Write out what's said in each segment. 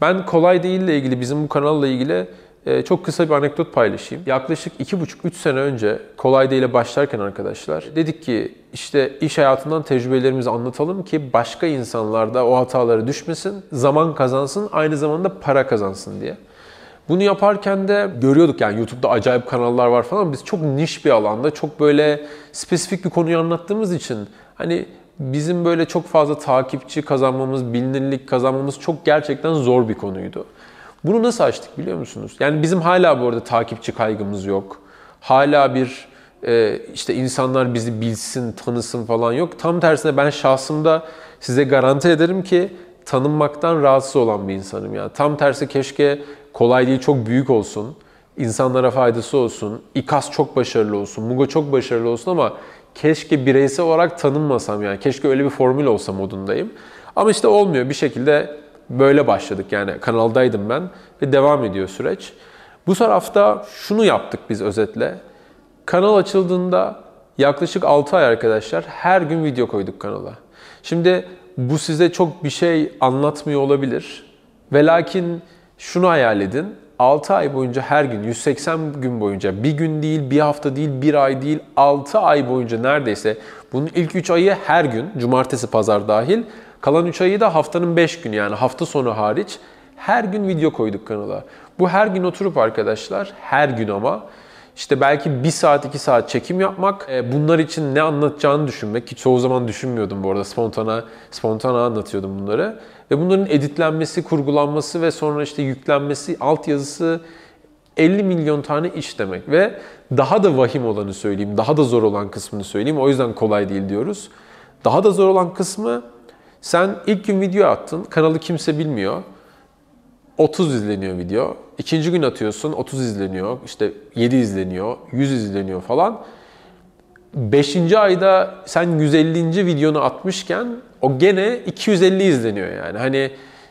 Ben kolay değil ile ilgili, bizim bu kanalla ilgili e, çok kısa bir anekdot paylaşayım. Yaklaşık 2,5-3 sene önce Kolay ile başlarken arkadaşlar dedik ki işte iş hayatından tecrübelerimizi anlatalım ki başka insanlar da o hatalara düşmesin, zaman kazansın, aynı zamanda para kazansın diye. Bunu yaparken de görüyorduk yani YouTube'da acayip kanallar var falan. Biz çok niş bir alanda, çok böyle spesifik bir konuyu anlattığımız için hani bizim böyle çok fazla takipçi kazanmamız, bilinirlik kazanmamız çok gerçekten zor bir konuydu. Bunu nasıl açtık biliyor musunuz? Yani bizim hala bu arada takipçi kaygımız yok. Hala bir e, işte insanlar bizi bilsin, tanısın falan yok. Tam tersine ben şahsımda size garanti ederim ki tanınmaktan rahatsız olan bir insanım ya. Tam tersi keşke kolay değil çok büyük olsun. insanlara faydası olsun. İKAS çok başarılı olsun. Mugo çok başarılı olsun ama keşke bireysel olarak tanınmasam yani. Keşke öyle bir formül olsa modundayım. Ama işte olmuyor. Bir şekilde böyle başladık yani kanaldaydım ben ve devam ediyor süreç. Bu tarafta şunu yaptık biz özetle. Kanal açıldığında yaklaşık 6 ay arkadaşlar her gün video koyduk kanala. Şimdi bu size çok bir şey anlatmıyor olabilir. Ve lakin şunu hayal edin. 6 ay boyunca her gün 180 gün boyunca bir gün değil, bir hafta değil, bir ay değil 6 ay boyunca neredeyse bunun ilk 3 ayı her gün cumartesi pazar dahil kalan 3 ayı da haftanın 5 günü yani hafta sonu hariç her gün video koyduk kanala. Bu her gün oturup arkadaşlar her gün ama işte belki 1 saat 2 saat çekim yapmak, e, bunlar için ne anlatacağını düşünmek ki çoğu zaman düşünmüyordum bu arada spontana spontana anlatıyordum bunları. Ve bunların editlenmesi, kurgulanması ve sonra işte yüklenmesi, altyazısı 50 milyon tane iş demek ve daha da vahim olanı söyleyeyim, daha da zor olan kısmını söyleyeyim. O yüzden kolay değil diyoruz. Daha da zor olan kısmı sen ilk gün video attın, kanalı kimse bilmiyor. 30 izleniyor video. İkinci gün atıyorsun 30 izleniyor, işte 7 izleniyor, 100 izleniyor falan. 5. ayda sen 150. videonu atmışken o gene 250 izleniyor yani. Hani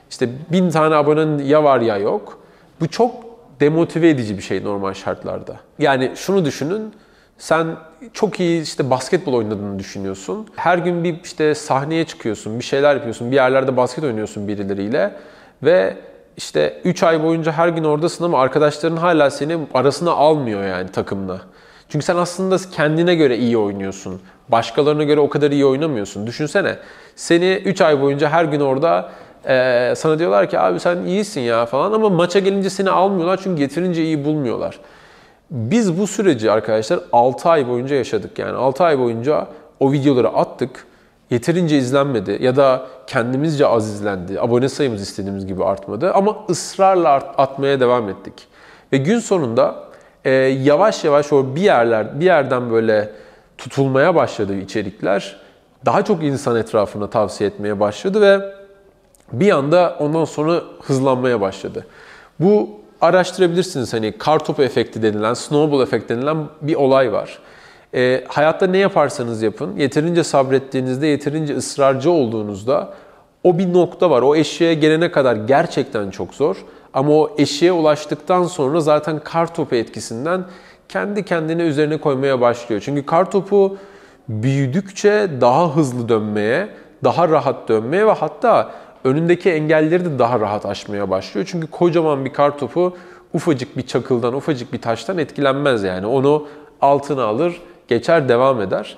işte 1000 tane abonen ya var ya yok. Bu çok demotive edici bir şey normal şartlarda. Yani şunu düşünün. Sen çok iyi işte basketbol oynadığını düşünüyorsun. Her gün bir işte sahneye çıkıyorsun, bir şeyler yapıyorsun, bir yerlerde basket oynuyorsun birileriyle ve işte 3 ay boyunca her gün oradasın ama arkadaşların hala seni arasına almıyor yani takımla. Çünkü sen aslında kendine göre iyi oynuyorsun. Başkalarına göre o kadar iyi oynamıyorsun. Düşünsene seni 3 ay boyunca her gün orada e, sana diyorlar ki abi sen iyisin ya falan ama maça gelince seni almıyorlar çünkü getirince iyi bulmuyorlar. Biz bu süreci arkadaşlar 6 ay boyunca yaşadık. Yani 6 ay boyunca o videoları attık. Yeterince izlenmedi ya da kendimizce az izlendi. Abone sayımız istediğimiz gibi artmadı ama ısrarla atmaya devam ettik. Ve gün sonunda e, yavaş yavaş o bir yerler bir yerden böyle tutulmaya başladı içerikler. Daha çok insan etrafına tavsiye etmeye başladı ve bir anda ondan sonra hızlanmaya başladı. Bu araştırabilirsiniz hani kar topu efekti denilen, snowball efekti denilen bir olay var. E, hayatta ne yaparsanız yapın, yeterince sabrettiğinizde, yeterince ısrarcı olduğunuzda o bir nokta var. O eşeğe gelene kadar gerçekten çok zor. Ama o eşeğe ulaştıktan sonra zaten kar topu etkisinden kendi kendine üzerine koymaya başlıyor. Çünkü kar topu büyüdükçe daha hızlı dönmeye, daha rahat dönmeye ve hatta önündeki engelleri de daha rahat aşmaya başlıyor. Çünkü kocaman bir kar topu ufacık bir çakıldan, ufacık bir taştan etkilenmez yani. Onu altına alır, geçer, devam eder.